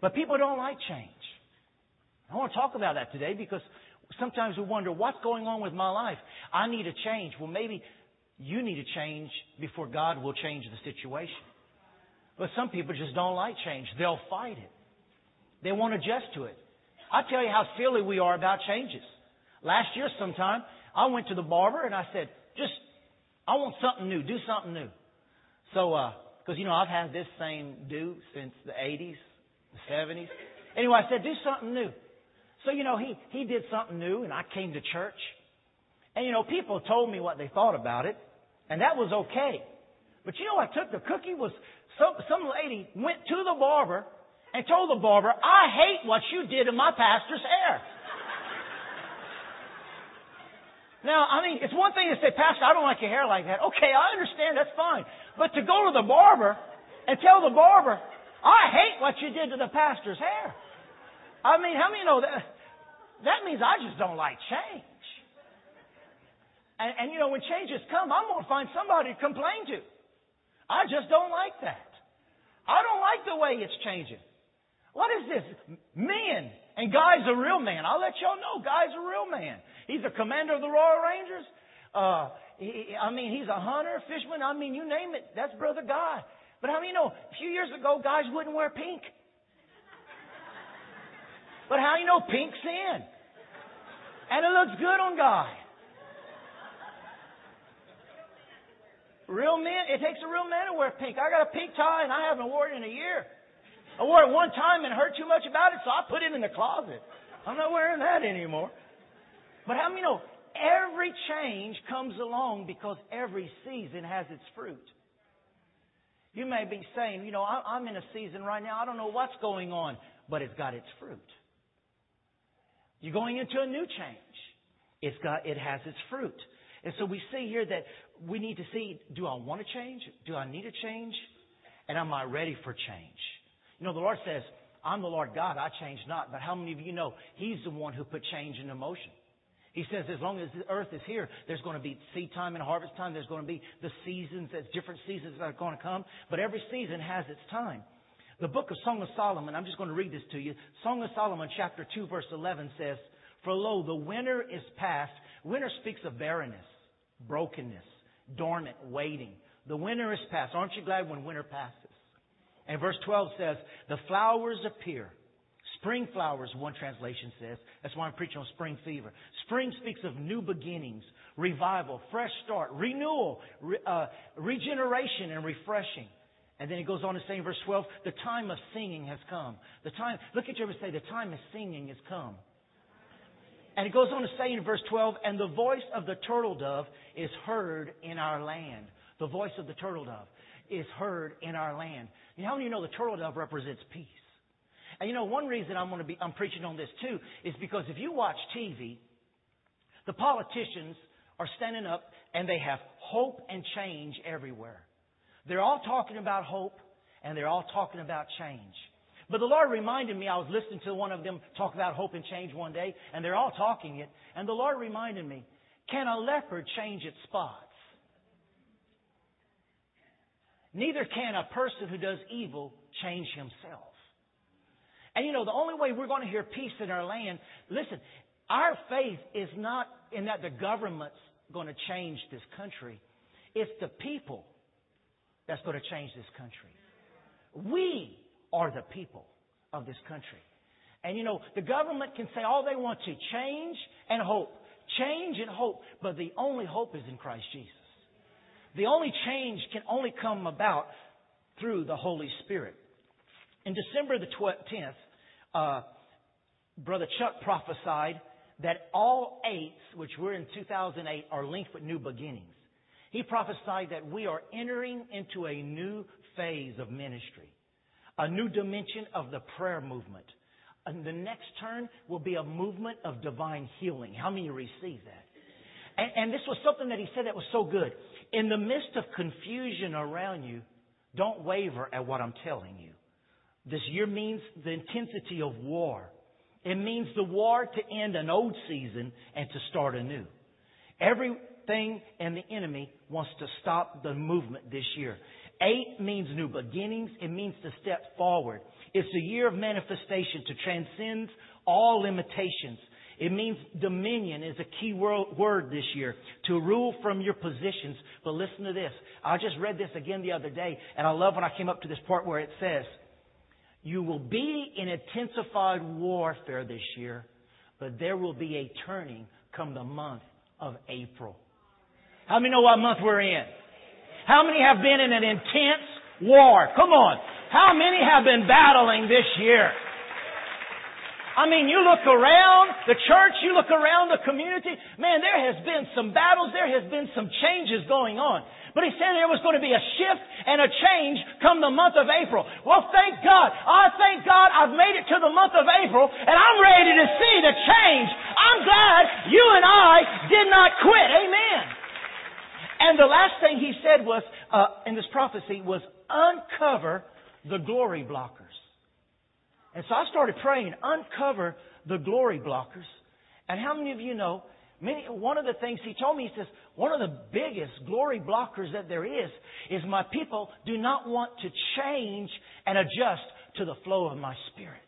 But people don't like change. I want to talk about that today because sometimes we wonder what's going on with my life. I need a change. Well, maybe you need to change before God will change the situation. But some people just don't like change. They'll fight it. They won't adjust to it. I tell you how silly we are about changes. Last year sometime, I went to the barber and I said, just, I want something new. Do something new. So, uh, cause you know, I've had this same do since the 80s, the 70s. Anyway, I said, do something new. So, you know, he, he did something new and I came to church. And, you know, people told me what they thought about it. And that was okay. But you know what took the cookie was some, some lady went to the barber and told the barber, I hate what you did to my pastor's hair. Now, I mean, it's one thing to say, Pastor, I don't like your hair like that. Okay, I understand, that's fine. But to go to the barber and tell the barber, I hate what you did to the pastor's hair. I mean, how many know that? That means I just don't like change. And, and you know, when changes come, I'm going to find somebody to complain to. I just don't like that. I don't like the way it's changing. What is this? Men. And Guy's a real man. I'll let y'all know, Guy's a real man. He's a commander of the Royal Rangers. Uh, he, I mean, he's a hunter, fisherman. I mean, you name it. That's Brother Guy. But how many know, a few years ago, guys wouldn't wear pink. But how do you know pink's in? And it looks good on Guy. Real men, it takes a real man to wear pink. I got a pink tie and I haven't worn it in a year. I wore it one time and heard too much about it, so I put it in the closet. I'm not wearing that anymore. But how many know every change comes along because every season has its fruit? You may be saying, you know, I'm in a season right now, I don't know what's going on, but it's got its fruit. You're going into a new change. It's got, it has its fruit. And so we see here that we need to see, do I want to change? Do I need to change? And am I ready for change? You know, the Lord says, I'm the Lord God, I change not. But how many of you know He's the one who put change into motion? He says as long as the earth is here, there's going to be seed time and harvest time. There's going to be the seasons, there's different seasons that are going to come. But every season has its time. The book of Song of Solomon, I'm just going to read this to you. Song of Solomon, chapter 2, verse 11 says, For lo, the winter is past. Winter speaks of barrenness, brokenness, dormant, waiting. The winter is past. Aren't you glad when winter passes? And verse 12 says, The flowers appear. Spring flowers, one translation says. That's why I'm preaching on spring fever. Spring speaks of new beginnings, revival, fresh start, renewal, re, uh, regeneration, and refreshing. And then it goes on to say in verse 12, the time of singing has come. The time, look at you and say, the time of singing has come. And it goes on to say in verse 12, and the voice of the turtle dove is heard in our land. The voice of the turtle dove is heard in our land. How many you know the turtle dove represents peace? And you know, one reason I'm going to be, I'm preaching on this too, is because if you watch TV, the politicians are standing up and they have hope and change everywhere. They're all talking about hope and they're all talking about change. But the Lord reminded me, I was listening to one of them talk about hope and change one day, and they're all talking it, and the Lord reminded me, can a leopard change its spots? Neither can a person who does evil change himself. And you know, the only way we're going to hear peace in our land, listen, our faith is not in that the government's going to change this country. It's the people that's going to change this country. We are the people of this country. And you know, the government can say all they want to change and hope. Change and hope. But the only hope is in Christ Jesus. The only change can only come about through the Holy Spirit. In December the 10th, uh, Brother Chuck prophesied that all eights, which were in 2008, are linked with new beginnings. He prophesied that we are entering into a new phase of ministry a new dimension of the prayer movement. And the next turn will be a movement of divine healing. How many receive that? And, and this was something that he said that was so good. In the midst of confusion around you, don't waver at what I'm telling you. This year means the intensity of war. It means the war to end an old season and to start anew. Everything and the enemy wants to stop the movement this year. Eight means new beginnings. It means to step forward. It's a year of manifestation to transcend all limitations. It means dominion is a key word this year to rule from your positions. But listen to this. I just read this again the other day, and I love when I came up to this part where it says, You will be in intensified warfare this year, but there will be a turning come the month of April. How many know what month we're in? How many have been in an intense war? Come on. How many have been battling this year? I mean, you look around the church, you look around the community, man, there has been some battles, there has been some changes going on. But he said there was going to be a shift and a change come the month of April. Well, thank God. I thank God I've made it to the month of April and I'm ready to see the change. I'm glad you and I did not quit. Amen. And the last thing he said was, uh, in this prophecy was uncover the glory blockers. And so I started praying, uncover the glory blockers. And how many of you know, many, one of the things he told me, he says, one of the biggest glory blockers that there is, is my people do not want to change and adjust to the flow of my spirit.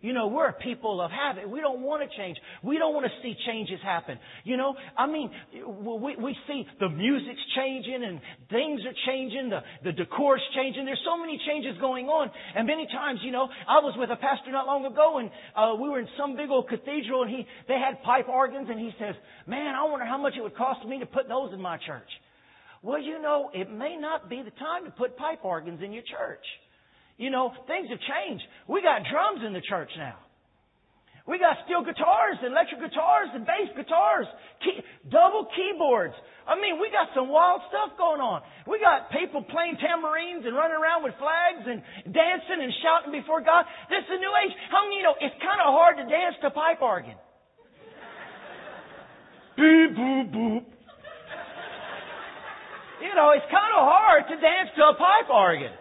You know, we're a people of habit. We don't want to change. We don't want to see changes happen. You know, I mean, we, we see the music's changing and things are changing, the, the decor's changing. There's so many changes going on. And many times, you know, I was with a pastor not long ago and uh, we were in some big old cathedral and he, they had pipe organs and he says, man, I wonder how much it would cost me to put those in my church. Well, you know, it may not be the time to put pipe organs in your church. You know, things have changed. We got drums in the church now. We got steel guitars and electric guitars and bass guitars, key, double keyboards. I mean, we got some wild stuff going on. We got people playing tambourines and running around with flags and dancing and shouting before God. This is a new age. How many you know it's kind of hard to dance to pipe organ? Beep, boop, boop. You know, it's kind of hard to dance to a pipe organ.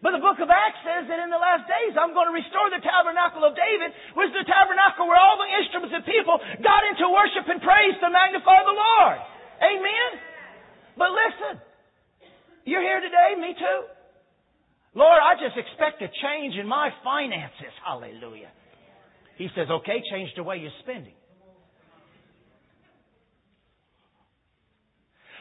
But the book of Acts says that in the last days I'm going to restore the tabernacle of David, which is the tabernacle where all the instruments of people got into worship and praise to magnify the Lord. Amen? But listen, you're here today, me too. Lord, I just expect a change in my finances. Hallelujah. He says, okay, change the way you're spending.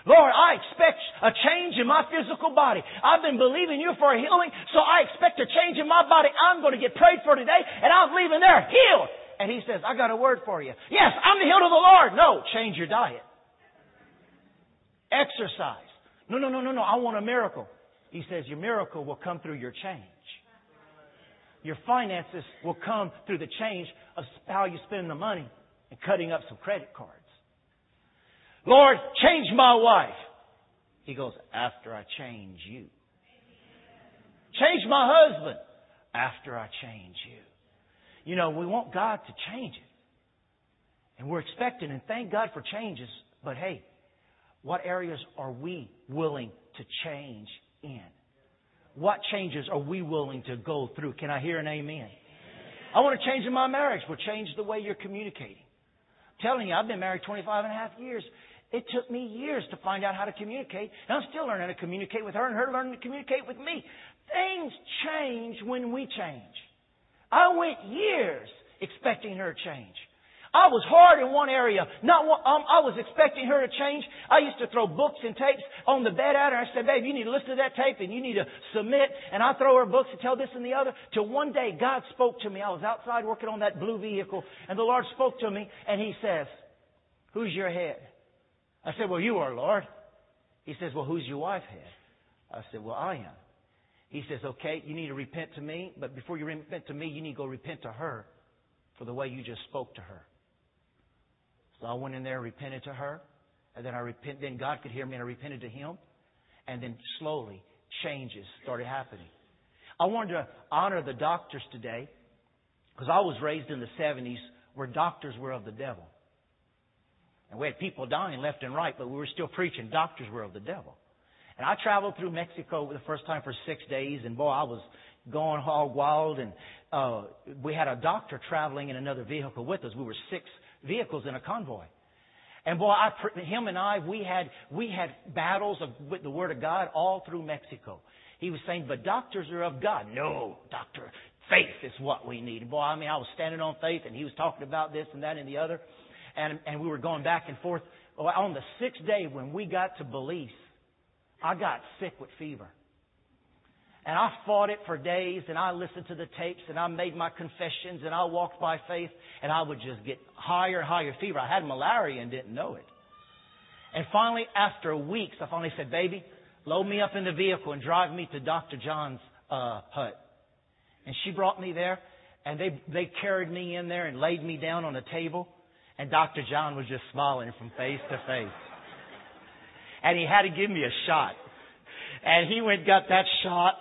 Lord, I expect a change in my physical body. I've been believing you for a healing, so I expect a change in my body. I'm going to get prayed for today, and I'm leaving there healed. And he says, I got a word for you. Yes, I'm the healed of the Lord. No, change your diet. Exercise. No, no, no, no, no. I want a miracle. He says, Your miracle will come through your change. Your finances will come through the change of how you spend the money and cutting up some credit cards. Lord, change my wife. He goes, after I change you. Change my husband after I change you. You know, we want God to change it. And we're expecting and thank God for changes. But hey, what areas are we willing to change in? What changes are we willing to go through? Can I hear an amen? I want to change in my marriage. Well, change the way you're communicating. I'm telling you, I've been married 25 and a half years. It took me years to find out how to communicate, and I'm still learning how to communicate with her and her learning to communicate with me. Things change when we change. I went years expecting her to change. I was hard in one area. Not one, um, I was expecting her to change. I used to throw books and tapes on the bed at her. I said, babe, you need to listen to that tape and you need to submit. And I throw her books and tell this and the other. Till one day God spoke to me. I was outside working on that blue vehicle and the Lord spoke to me and He says, who's your head? I said, Well, you are, Lord. He says, Well, who's your wife head? I said, Well, I am. He says, Okay, you need to repent to me, but before you repent to me, you need to go repent to her for the way you just spoke to her. So I went in there, and repented to her, and then I repent. Then God could hear me, and I repented to Him, and then slowly changes started happening. I wanted to honor the doctors today because I was raised in the 70s where doctors were of the devil. And we had people dying left and right, but we were still preaching doctors were of the devil. And I traveled through Mexico the first time for six days, and boy, I was going hog wild. And uh, we had a doctor traveling in another vehicle with us. We were six vehicles in a convoy. And boy, I, him and I, we had, we had battles of, with the Word of God all through Mexico. He was saying, but doctors are of God. No, doctor, faith is what we need. Boy, I mean, I was standing on faith and he was talking about this and that and the other. And, and we were going back and forth. On the sixth day when we got to Belize, I got sick with fever. And I fought it for days and I listened to the tapes and I made my confessions and I walked by faith and I would just get higher higher fever. I had malaria and didn't know it. And finally, after weeks, I finally said, baby, load me up in the vehicle and drive me to Dr. John's uh, hut. And she brought me there and they, they carried me in there and laid me down on a table. And Dr. John was just smiling from face to face. And he had to give me a shot. And he went got that shot.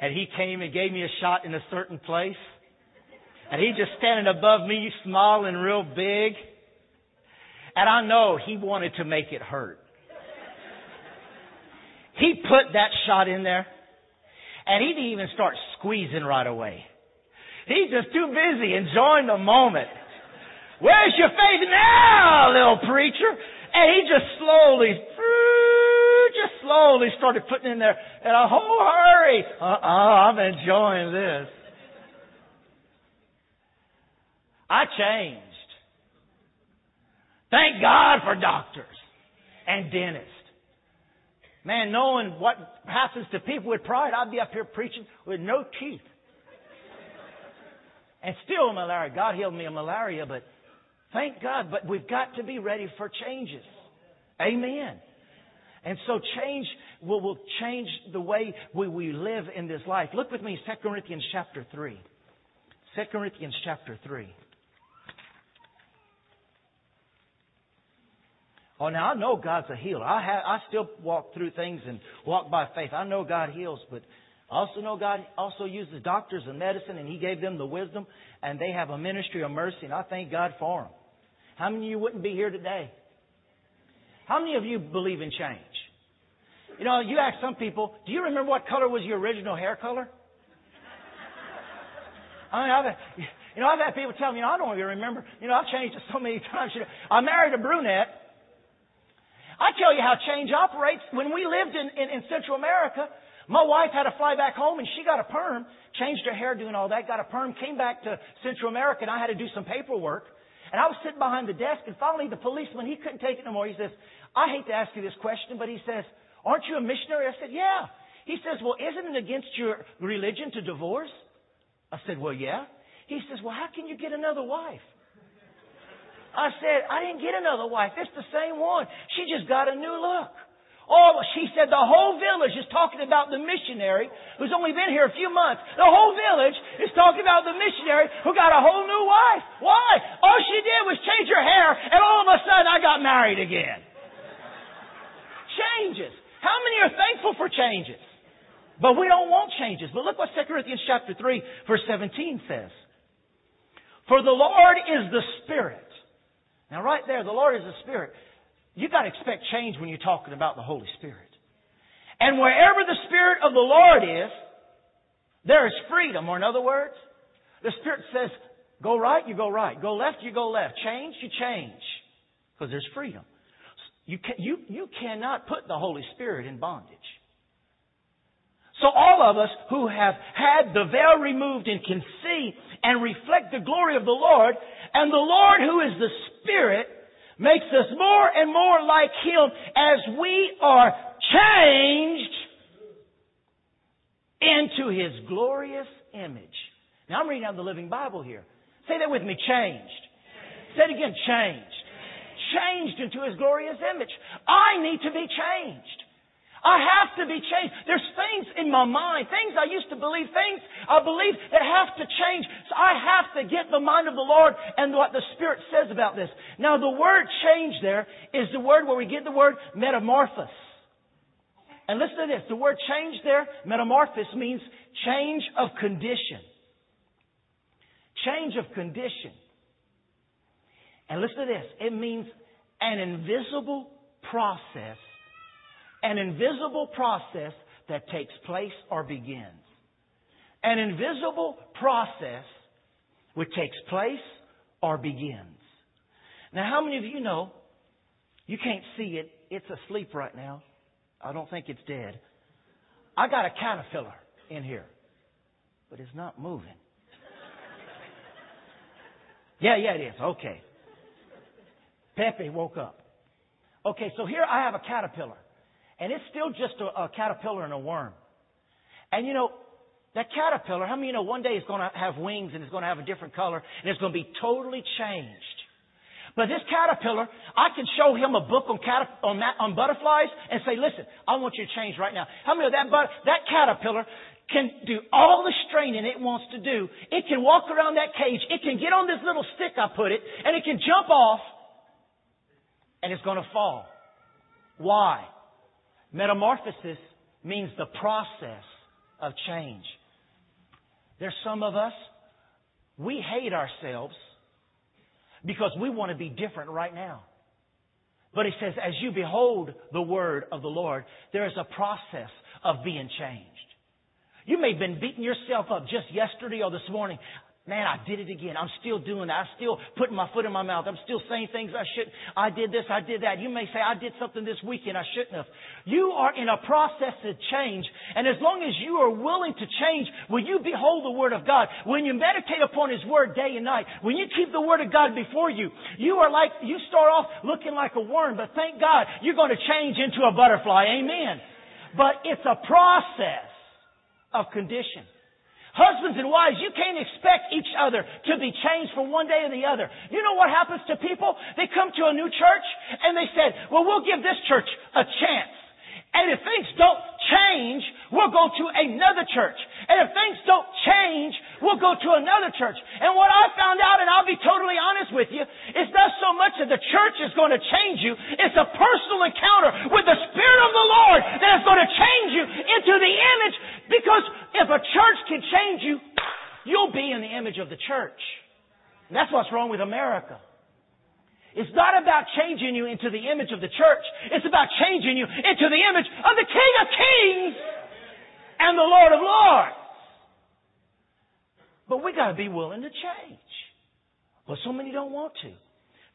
And he came and gave me a shot in a certain place. And he just standing above me, smiling real big. And I know he wanted to make it hurt. He put that shot in there. And he didn't even start squeezing right away. He's just too busy enjoying the moment. Where's your faith now, little preacher? And he just slowly, just slowly started putting in there in a whole hurry. Uh-uh, I'm enjoying this. I changed. Thank God for doctors and dentists. Man, knowing what happens to people with pride, I'd be up here preaching with no teeth. And still malaria. God healed me of malaria, but thank God. But we've got to be ready for changes. Amen. And so change will, will change the way we, we live in this life. Look with me, 2 Corinthians chapter 3. 2 Corinthians chapter 3. Oh, now I know God's a healer. I have, I still walk through things and walk by faith. I know God heals, but I also know God also uses doctors and medicine, and He gave them the wisdom, and they have a ministry of mercy, and I thank God for them. How many of you wouldn't be here today? How many of you believe in change? You know, you ask some people, do you remember what color was your original hair color? I mean, I've, you know, I've had people tell me, you know, I don't even remember. You know, I've changed it so many times. I married a brunette. I tell you how change operates. When we lived in, in, in Central America, my wife had to fly back home and she got a perm, changed her hair doing all that, got a perm, came back to Central America and I had to do some paperwork. And I was sitting behind the desk and finally the policeman, he couldn't take it no more. He says, I hate to ask you this question, but he says, aren't you a missionary? I said, yeah. He says, well, isn't it against your religion to divorce? I said, well, yeah. He says, well, how can you get another wife? I said, I didn't get another wife. It's the same one. She just got a new look. Oh, she said the whole village is talking about the missionary who's only been here a few months. The whole village is talking about the missionary who got a whole new wife. Why? All she did was change her hair and all of a sudden I got married again. Changes. How many are thankful for changes? But we don't want changes. But look what 2 Corinthians chapter 3 verse 17 says. For the Lord is the Spirit. Now, right there, the Lord is the Spirit. You've got to expect change when you're talking about the Holy Spirit. And wherever the Spirit of the Lord is, there is freedom. Or in other words, the Spirit says, go right, you go right. Go left, you go left. Change, you change. Because there's freedom. You, can, you, you cannot put the Holy Spirit in bondage. So all of us who have had the veil removed and can see and reflect the glory of the Lord, and the Lord who is the Spirit makes us more and more like Him as we are changed into His glorious image. Now I'm reading out the Living Bible here. Say that with me, changed. Say it again, changed. Changed into His glorious image. I need to be changed. I have to be changed. There's things in my mind, things I used to believe, things I believe that have to change. So I have to get the mind of the Lord and what the Spirit says about this. Now the word change there is the word where we get the word metamorphosis. And listen to this. The word change there, metamorphosis, means change of condition. Change of condition. And listen to this. It means an invisible process an invisible process that takes place or begins. An invisible process which takes place or begins. Now, how many of you know you can't see it? It's asleep right now. I don't think it's dead. I got a caterpillar in here, but it's not moving. Yeah, yeah, it is. Okay. Pepe woke up. Okay, so here I have a caterpillar, and it's still just a, a caterpillar and a worm. And you know, that caterpillar, how many you know one day it's going to have wings and it's going to have a different color and it's going to be totally changed? But this caterpillar, I can show him a book on, catap- on, on butterflies and say, listen, I want you to change right now. How many of that, but- that caterpillar can do all the straining it wants to do. It can walk around that cage. It can get on this little stick I put it, and it can jump off, and it's going to fall. Why? Metamorphosis means the process of change. There's some of us, we hate ourselves because we want to be different right now. But he says, as you behold the word of the Lord, there is a process of being changed. You may have been beating yourself up just yesterday or this morning. Man, I did it again. I'm still doing that. I'm still putting my foot in my mouth. I'm still saying things I shouldn't. I did this, I did that. You may say, I did something this weekend I shouldn't have. You are in a process of change. And as long as you are willing to change, when you behold the Word of God, when you meditate upon His Word day and night, when you keep the Word of God before you, you are like, you start off looking like a worm, but thank God you're going to change into a butterfly. Amen. But it's a process of condition. Husbands and wives, you can't expect each other to be changed from one day to the other. You know what happens to people? They come to a new church and they said, well, we'll give this church a chance. And if things don't change, we'll go to another church. And if things don't change, we'll go to another church. And what I found out, and I'll be totally honest with you, it's not so much that the church is going to change you, it's a personal encounter with the Spirit of the Lord that is going to change you into the image. Because if a church can change you, you'll be in the image of the church. And that's what's wrong with America. It's not about changing you into the image of the church. It's about changing you into the image of the King of Kings and the Lord of Lords. But we gotta be willing to change. But so many don't want to.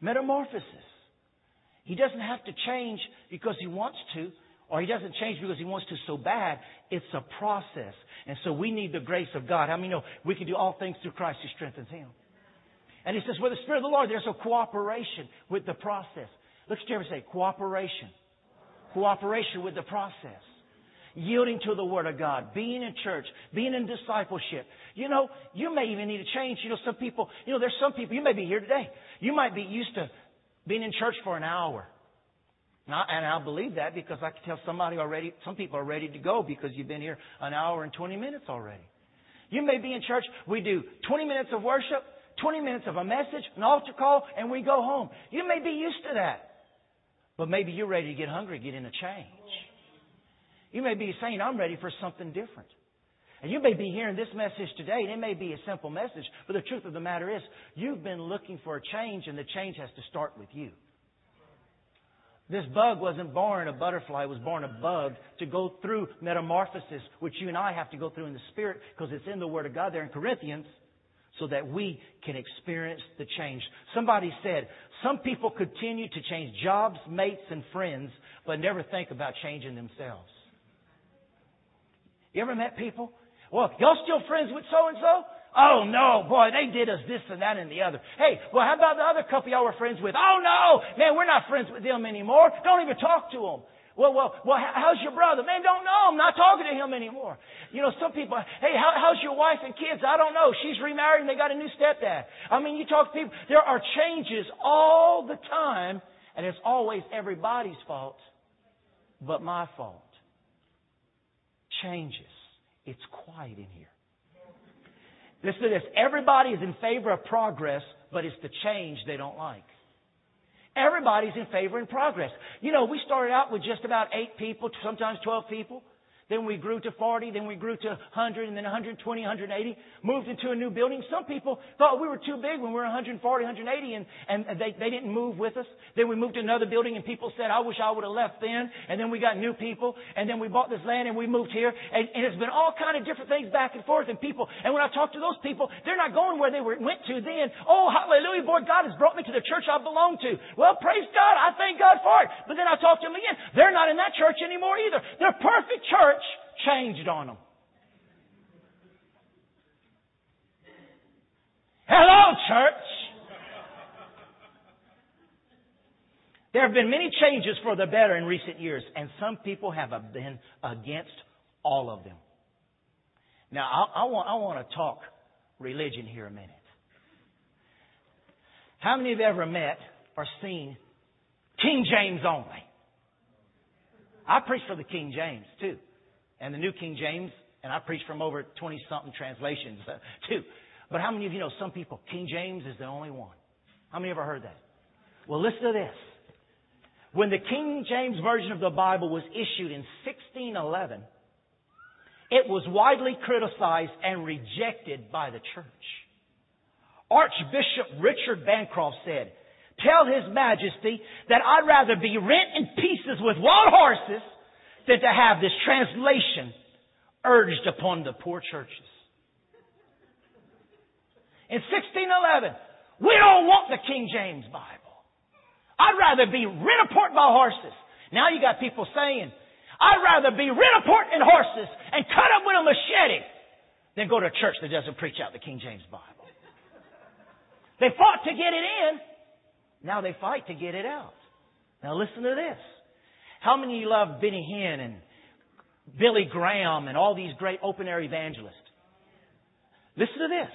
Metamorphosis. He doesn't have to change because he wants to, or he doesn't change because he wants to so bad. It's a process. And so we need the grace of God. How many know we can do all things through Christ who strengthens him? And he says, with the Spirit of the Lord, there's a cooperation with the process. Look at your say, cooperation. Cooperation with the process. Yielding to the Word of God, being in church, being in discipleship. You know, you may even need to change. You know, some people, you know, there's some people, you may be here today. You might be used to being in church for an hour. And I believe that because I can tell somebody already, some people are ready to go because you've been here an hour and 20 minutes already. You may be in church, we do 20 minutes of worship, 20 minutes of a message, an altar call, and we go home. You may be used to that. But maybe you're ready to get hungry, get in a change. You may be saying, I'm ready for something different. And you may be hearing this message today, and it may be a simple message, but the truth of the matter is, you've been looking for a change, and the change has to start with you. This bug wasn't born a butterfly, it was born a bug to go through metamorphosis, which you and I have to go through in the Spirit, because it's in the Word of God there in Corinthians so that we can experience the change. Somebody said, some people continue to change jobs, mates, and friends, but never think about changing themselves. You ever met people? Well, y'all still friends with so and so? Oh no, boy, they did us this and that and the other. Hey, well, how about the other couple y'all were friends with? Oh no, man, we're not friends with them anymore. Don't even talk to them. Well, well, well, how's your brother? Man, don't know. I'm not talking to him anymore. You know, some people, hey, how, how's your wife and kids? I don't know. She's remarried and they got a new stepdad. I mean, you talk to people, there are changes all the time, and it's always everybody's fault but my fault. Changes. It's quiet in here. Listen to this. Everybody is in favor of progress, but it's the change they don't like. Everybody's in favor and progress. You know, we started out with just about eight people, sometimes 12 people. Then we grew to 40, then we grew to 100, and then 120, 180, moved into a new building. Some people thought we were too big when we were 140, 180, and, and they, they didn't move with us. Then we moved to another building, and people said, I wish I would have left then. And then we got new people, and then we bought this land, and we moved here. And, and it's been all kind of different things back and forth, and people. And when I talk to those people, they're not going where they were, went to then. Oh, hallelujah, boy, God has brought me to the church I belong to. Well, praise God, I thank God for it. But then I talk to them again. They're not in that church anymore either. They're perfect church changed on them. Hello, church. There have been many changes for the better in recent years, and some people have been against all of them. Now, I, I, want, I want to talk religion here a minute. How many have ever met or seen King James only? I preach for the King James too and the New King James, and I preach from over 20 something translations too. But how many of you know some people, King James is the only one? How many ever heard that? Well, listen to this. When the King James Version of the Bible was issued in 1611, it was widely criticized and rejected by the church. Archbishop Richard Bancroft said, Tell His Majesty that I'd rather be rent in pieces with wild horses than to have this translation urged upon the poor churches. In 1611, we don't want the King James Bible. I'd rather be rid apart by horses. Now you got people saying, I'd rather be rid apart in horses and cut up with a machete than go to a church that doesn't preach out the King James Bible. They fought to get it in. Now they fight to get it out. Now listen to this. How many of you love Benny Hinn and Billy Graham and all these great open air evangelists? Listen to this.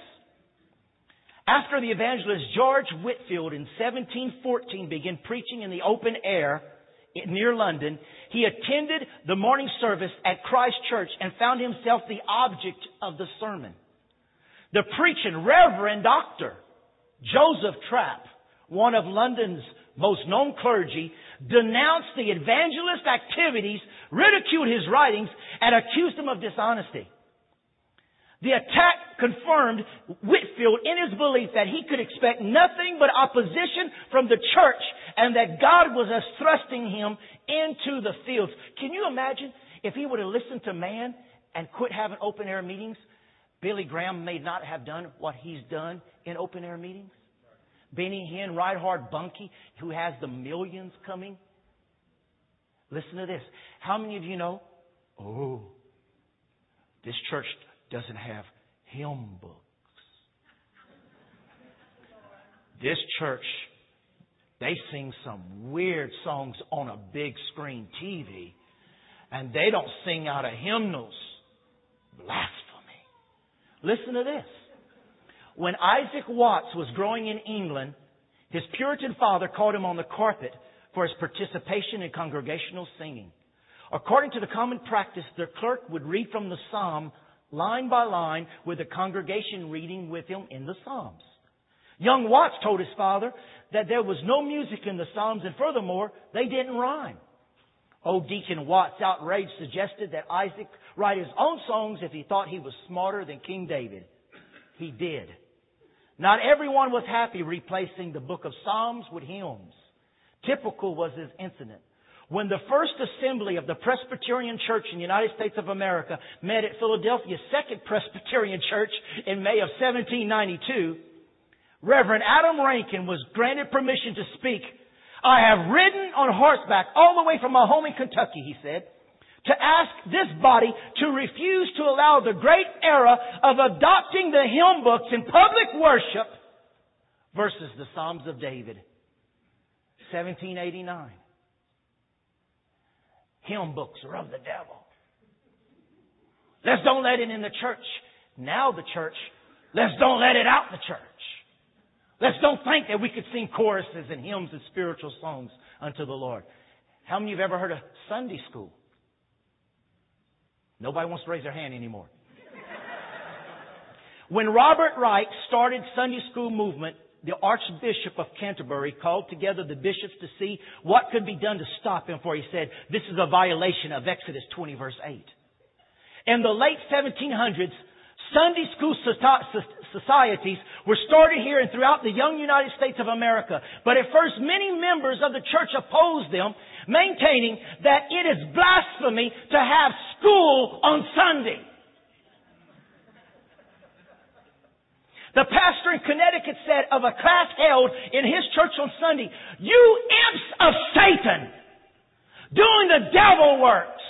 After the evangelist George Whitefield in 1714 began preaching in the open air near London, he attended the morning service at Christ Church and found himself the object of the sermon. The preaching Reverend Dr. Joseph Trapp, one of London's most known clergy, denounced the evangelist activities, ridiculed his writings, and accused him of dishonesty. The attack confirmed Whitefield in his belief that he could expect nothing but opposition from the church and that God was thrusting him into the fields. Can you imagine if he would have listened to man and quit having open air meetings? Billy Graham may not have done what he's done in open air meetings. Benny Hinn, Reinhard Bonnke, who has the millions coming. Listen to this. How many of you know? Oh, this church doesn't have hymn books. This church, they sing some weird songs on a big screen TV, and they don't sing out of hymnals. Blasphemy. Listen to this. When Isaac Watts was growing in England, his Puritan father called him on the carpet for his participation in congregational singing. According to the common practice, the clerk would read from the psalm line by line with the congregation reading with him in the psalms. Young Watts told his father that there was no music in the psalms and furthermore, they didn't rhyme. Old Deacon Watts, outraged, suggested that Isaac write his own songs if he thought he was smarter than King David. He did. Not everyone was happy replacing the book of Psalms with hymns. Typical was this incident. When the first assembly of the Presbyterian Church in the United States of America met at Philadelphia's Second Presbyterian Church in May of 1792, Reverend Adam Rankin was granted permission to speak. I have ridden on horseback all the way from my home in Kentucky, he said to ask this body to refuse to allow the great era of adopting the hymn books in public worship versus the Psalms of David. 1789. Hymn books are of the devil. Let's don't let it in the church. Now the church. Let's don't let it out the church. Let's don't think that we could sing choruses and hymns and spiritual songs unto the Lord. How many of you have ever heard of Sunday school? Nobody wants to raise their hand anymore. when Robert Wright started Sunday school movement, the Archbishop of Canterbury called together the bishops to see what could be done to stop him, for he said, this is a violation of Exodus 20 verse 8. in the late 1700s, Sunday school societies were started here and throughout the young United States of America. But at first, many members of the church opposed them, maintaining that it is blasphemy to have school on Sunday. The pastor in Connecticut said of a class held in his church on Sunday, You imps of Satan, doing the devil works,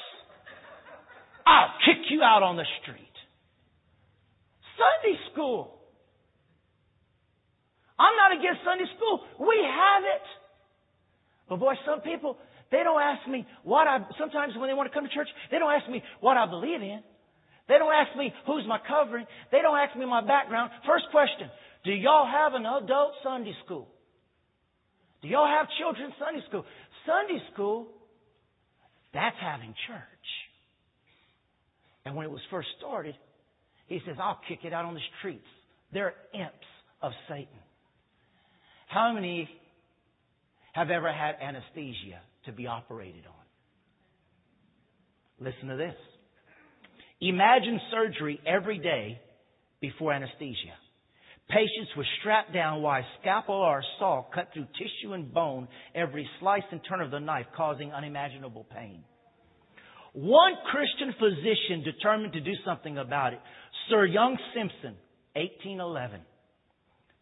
I'll kick you out on the street. Sunday school. I'm not against Sunday school. We have it. But boy, some people, they don't ask me what I, sometimes when they want to come to church, they don't ask me what I believe in. They don't ask me who's my covering. They don't ask me my background. First question, do y'all have an adult Sunday school? Do y'all have children's Sunday school? Sunday school, that's having church. And when it was first started, he says, I'll kick it out on the streets. They're imps of Satan. How many have ever had anesthesia to be operated on? Listen to this. Imagine surgery every day before anesthesia. Patients were strapped down while a scalpel or a saw cut through tissue and bone every slice and turn of the knife, causing unimaginable pain. One Christian physician determined to do something about it. Sir Young Simpson, 1811,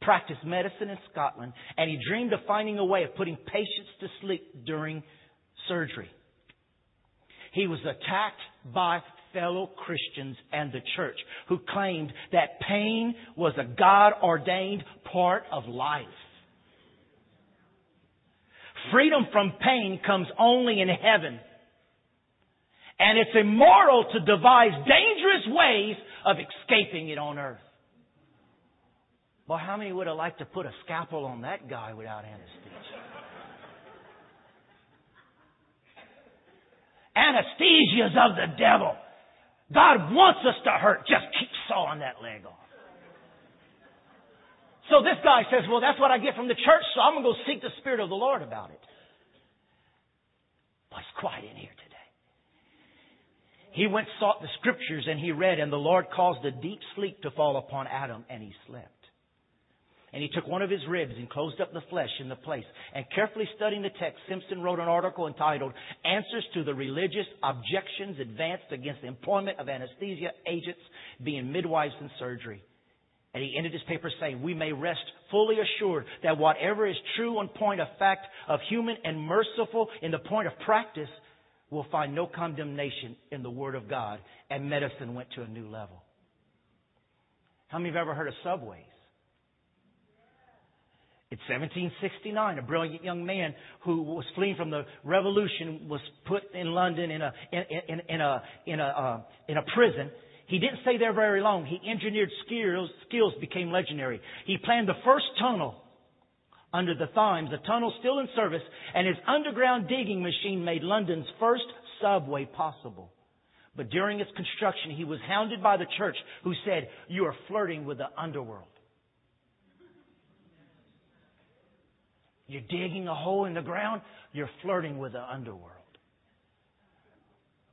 practiced medicine in Scotland, and he dreamed of finding a way of putting patients to sleep during surgery. He was attacked by fellow Christians and the church who claimed that pain was a God ordained part of life. Freedom from pain comes only in heaven. And it's immoral to devise dangerous ways of escaping it on earth. Well, how many would have liked to put a scalpel on that guy without anesthesia? Anesthesia's of the devil. God wants us to hurt. Just keep sawing that leg off. So this guy says, well, that's what I get from the church, so I'm going to go seek the Spirit of the Lord about it. Well, it's quiet in here today. He went, sought the scriptures, and he read, and the Lord caused a deep sleep to fall upon Adam, and he slept. And he took one of his ribs and closed up the flesh in the place. And carefully studying the text, Simpson wrote an article entitled Answers to the Religious Objections Advanced Against the Employment of Anesthesia Agents Being Midwives in Surgery. And he ended his paper saying, We may rest fully assured that whatever is true on point of fact of human and merciful in the point of practice will find no condemnation in the Word of God. And medicine went to a new level. How many have ever heard of subways? In 1769, a brilliant young man who was fleeing from the revolution was put in London in a, in, in, in a, in a, uh, in a prison. He didn't stay there very long. He engineered skills, skills became legendary. He planned the first tunnel under the Thames, a tunnel still in service, and his underground digging machine made London's first subway possible. But during its construction, he was hounded by the church who said, You are flirting with the underworld. You're digging a hole in the ground, you're flirting with the underworld.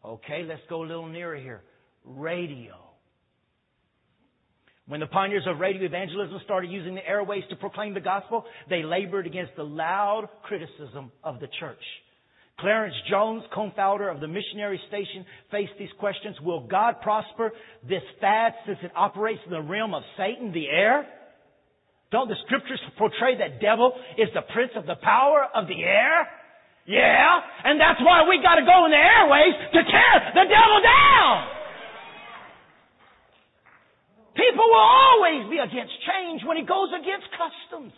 Okay, let's go a little nearer here. Radio. When the pioneers of radio evangelism started using the airways to proclaim the gospel, they labored against the loud criticism of the church. Clarence Jones, co-founder of the missionary station, faced these questions. Will God prosper this fad since it operates in the realm of Satan, the air? Don't the scriptures portray that devil is the prince of the power of the air? Yeah, and that's why we gotta go in the airways to tear the devil down. People will always be against change when he goes against customs,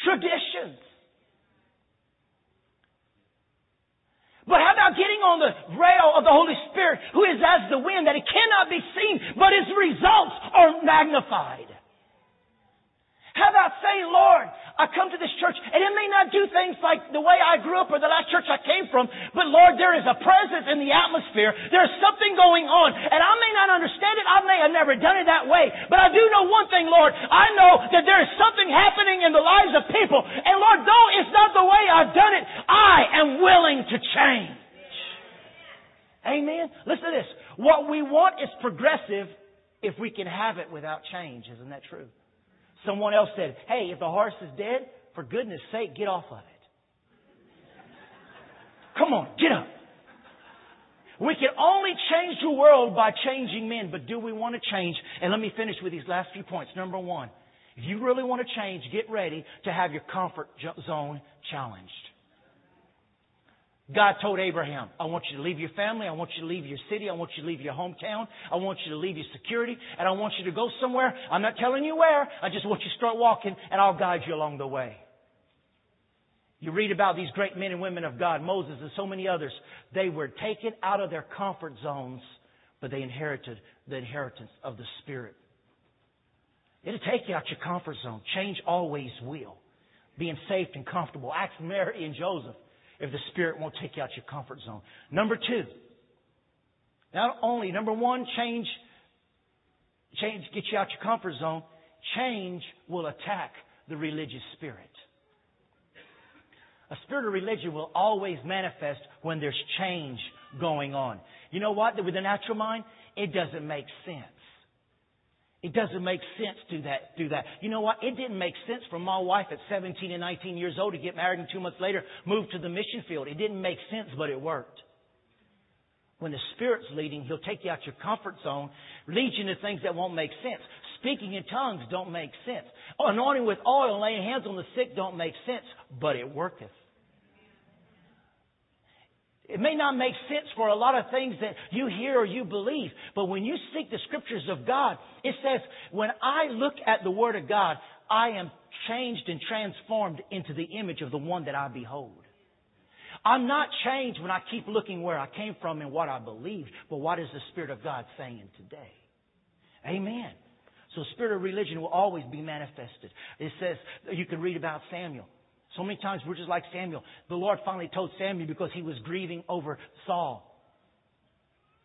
traditions. But how about getting on the rail of the Holy Spirit, who is as the wind, that it cannot be seen, but his results are magnified? How about saying, Lord, I come to this church and it may not do things like the way I grew up or the last church I came from, but Lord, there is a presence in the atmosphere. There's something going on and I may not understand it. I may have never done it that way, but I do know one thing, Lord. I know that there is something happening in the lives of people. And Lord, though it's not the way I've done it, I am willing to change. Amen. Listen to this. What we want is progressive if we can have it without change. Isn't that true? Someone else said, hey, if the horse is dead, for goodness sake, get off of it. Come on, get up. We can only change the world by changing men, but do we want to change? And let me finish with these last few points. Number one, if you really want to change, get ready to have your comfort zone challenged. God told Abraham, I want you to leave your family. I want you to leave your city. I want you to leave your hometown. I want you to leave your security. And I want you to go somewhere. I'm not telling you where. I just want you to start walking and I'll guide you along the way. You read about these great men and women of God, Moses and so many others. They were taken out of their comfort zones, but they inherited the inheritance of the Spirit. It'll take you out your comfort zone. Change always will. Being safe and comfortable. Ask Mary and Joseph if the Spirit won't take you out your comfort zone. Number two, not only, number one, change, change, get you out your comfort zone. Change will attack the religious spirit. A spirit of religion will always manifest when there's change going on. You know what? With the natural mind, it doesn't make sense. It doesn't make sense to that, do that. You know what? It didn't make sense for my wife at 17 and 19 years old to get married and two months later move to the mission field. It didn't make sense, but it worked. When the Spirit's leading, He'll take you out your comfort zone, lead you into things that won't make sense. Speaking in tongues don't make sense. Anointing with oil laying hands on the sick don't make sense, but it worketh. It may not make sense for a lot of things that you hear or you believe, but when you seek the scriptures of God, it says, when I look at the Word of God, I am changed and transformed into the image of the one that I behold. I'm not changed when I keep looking where I came from and what I believe, but what is the Spirit of God saying today? Amen. So spirit of religion will always be manifested. It says, you can read about Samuel. So many times we're just like Samuel. The Lord finally told Samuel because he was grieving over Saul.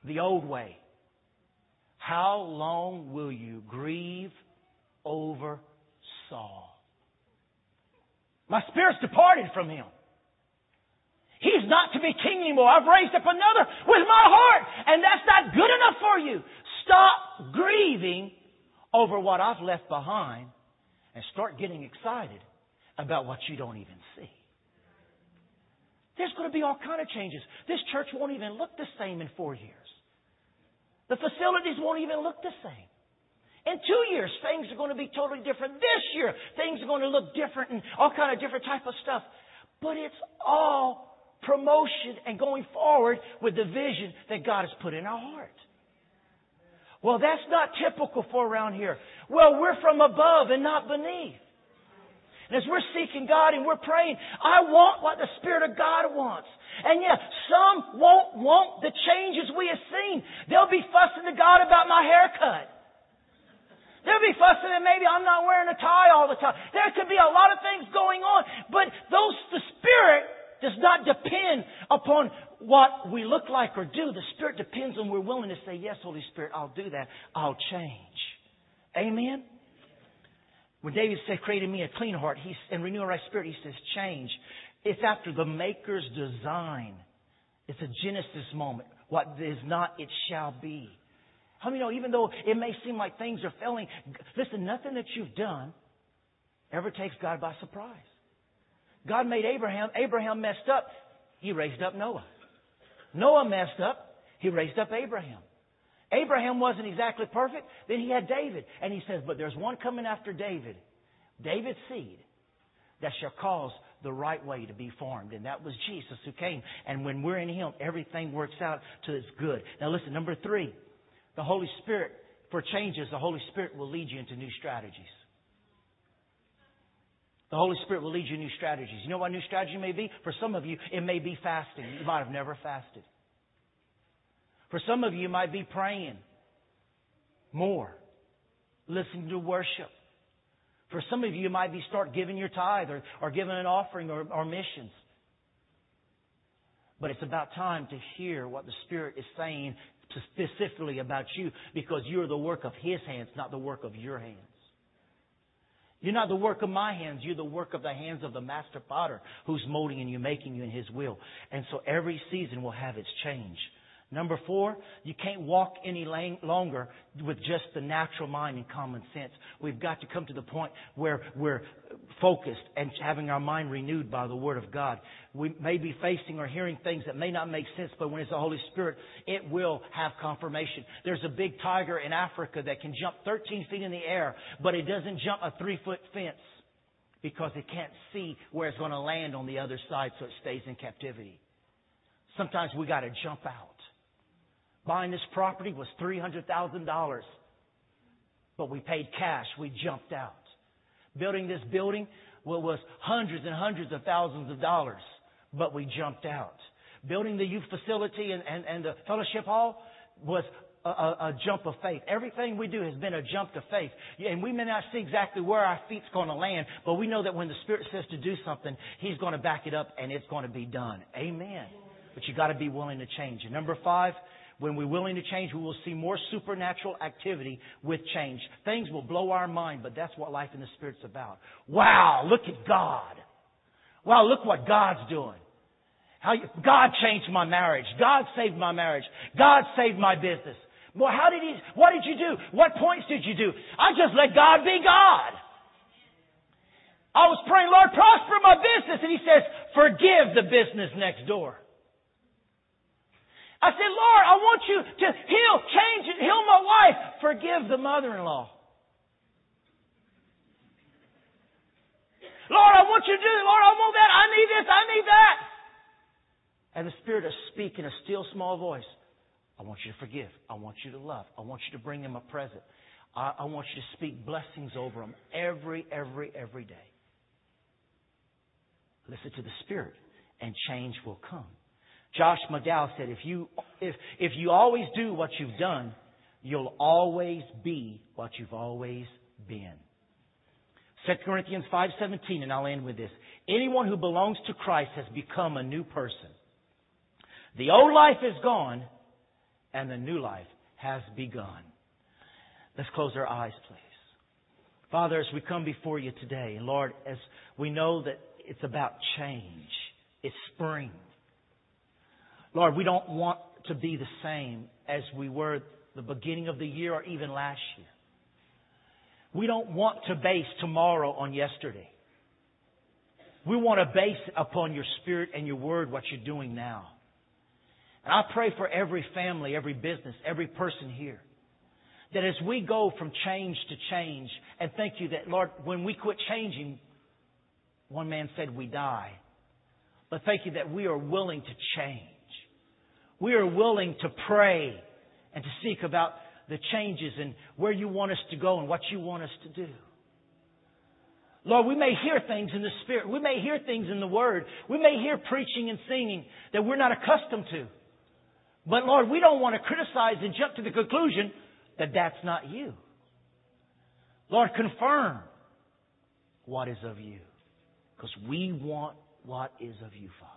The old way. How long will you grieve over Saul? My spirit's departed from him. He's not to be king anymore. I've raised up another with my heart, and that's not good enough for you. Stop grieving over what I've left behind and start getting excited about what you don't even see. There's going to be all kind of changes. This church won't even look the same in four years. The facilities won't even look the same. In two years, things are going to be totally different. This year, things are going to look different and all kind of different type of stuff. But it's all promotion and going forward with the vision that God has put in our heart. Well, that's not typical for around here. Well, we're from above and not beneath. And as we're seeking God and we're praying, I want what the Spirit of God wants. And yeah, some won't want the changes we have seen. They'll be fussing to God about my haircut. They'll be fussing and maybe I'm not wearing a tie all the time. There could be a lot of things going on, but those, the Spirit does not depend upon what we look like or do. The Spirit depends on we're willing to say, yes, Holy Spirit, I'll do that. I'll change. Amen? When David said, created me a clean heart he, and renew a right spirit, he says, change. It's after the Maker's design. It's a Genesis moment. What is not, it shall be. How many know, even though it may seem like things are failing, listen, nothing that you've done ever takes God by surprise. God made Abraham. Abraham messed up. He raised up Noah. Noah messed up. He raised up Abraham. Abraham wasn't exactly perfect. Then he had David. And he says, but there's one coming after David. David's seed that shall cause the right way to be formed. And that was Jesus who came. And when we're in Him, everything works out to its good. Now listen, number three, the Holy Spirit, for changes, the Holy Spirit will lead you into new strategies. The Holy Spirit will lead you new strategies. You know what new strategy may be? For some of you, it may be fasting. You might have never fasted. For some of you, might be praying more, listening to worship. For some of you, you might be start giving your tithe or, or giving an offering or, or missions. But it's about time to hear what the Spirit is saying specifically about you because you're the work of His hands, not the work of your hands. You're not the work of my hands. You're the work of the hands of the master potter who's molding and you, making you in his will. And so every season will have its change. Number four, you can't walk any longer with just the natural mind and common sense. We've got to come to the point where we're focused and having our mind renewed by the Word of God. We may be facing or hearing things that may not make sense, but when it's the Holy Spirit, it will have confirmation. There's a big tiger in Africa that can jump 13 feet in the air, but it doesn't jump a three foot fence because it can't see where it's going to land on the other side so it stays in captivity. Sometimes we got to jump out. Buying this property was $300,000. But we paid cash. We jumped out. Building this building well, was hundreds and hundreds of thousands of dollars. But we jumped out. Building the youth facility and, and, and the fellowship hall was a, a, a, jump of faith. Everything we do has been a jump to faith. And we may not see exactly where our feet's going to land, but we know that when the Spirit says to do something, He's going to back it up and it's going to be done. Amen. But you got to be willing to change. And number five, when we're willing to change, we will see more supernatural activity with change. Things will blow our mind, but that's what life in the Spirit's about. Wow, look at God. Wow, look what God's doing. How you, God changed my marriage. God saved my marriage. God saved my business. Well, how did he, what did you do? What points did you do? I just let God be God. I was praying, Lord, prosper my business. And he says, forgive the business next door. I said, Lord, I want you to heal, change it, heal my wife, forgive the mother-in-law. Lord, I want you to do it. Lord, I want that. I need this. I need that. And the Spirit will speak in a still small voice. I want you to forgive. I want you to love. I want you to bring them a present. I, I want you to speak blessings over them every, every, every day. Listen to the Spirit, and change will come. Josh McDowell said, if you, if, if you always do what you've done, you'll always be what you've always been. 2 Corinthians 5:17 and I'll end with this. Anyone who belongs to Christ has become a new person. The old life is gone and the new life has begun. Let's close our eyes, please. Father, as we come before you today, and Lord, as we know that it's about change, it's spring. Lord, we don't want to be the same as we were the beginning of the year or even last year. We don't want to base tomorrow on yesterday. We want to base upon your spirit and your word what you're doing now. And I pray for every family, every business, every person here. That as we go from change to change, and thank you that, Lord, when we quit changing, one man said we die. But thank you that we are willing to change we are willing to pray and to seek about the changes and where you want us to go and what you want us to do. Lord, we may hear things in the Spirit. We may hear things in the Word. We may hear preaching and singing that we're not accustomed to. But Lord, we don't want to criticize and jump to the conclusion that that's not you. Lord, confirm what is of you. Because we want what is of you, Father.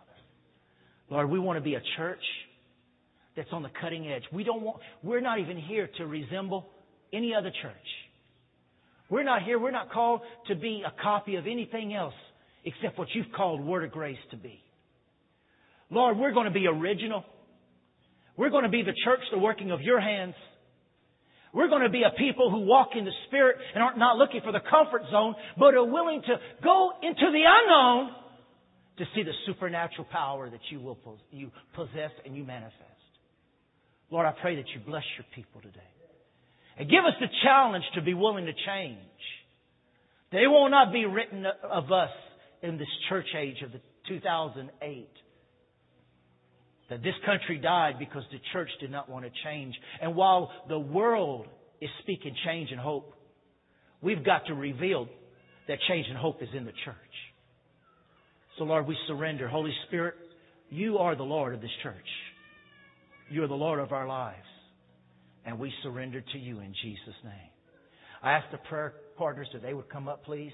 Lord, we want to be a church that's on the cutting edge. We don't want, we're not even here to resemble any other church. We're not here, we're not called to be a copy of anything else except what you've called Word of Grace to be. Lord, we're going to be original. We're going to be the church, the working of your hands. We're going to be a people who walk in the Spirit and are not looking for the comfort zone, but are willing to go into the unknown to see the supernatural power that you will you possess and you manifest. Lord, I pray that you bless your people today. And give us the challenge to be willing to change. They will not be written of us in this church age of the 2008 that this country died because the church did not want to change. And while the world is speaking change and hope, we've got to reveal that change and hope is in the church. So Lord, we surrender. Holy Spirit, you are the Lord of this church. You're the Lord of our lives. And we surrender to you in Jesus' name. I ask the prayer partners that they would come up, please.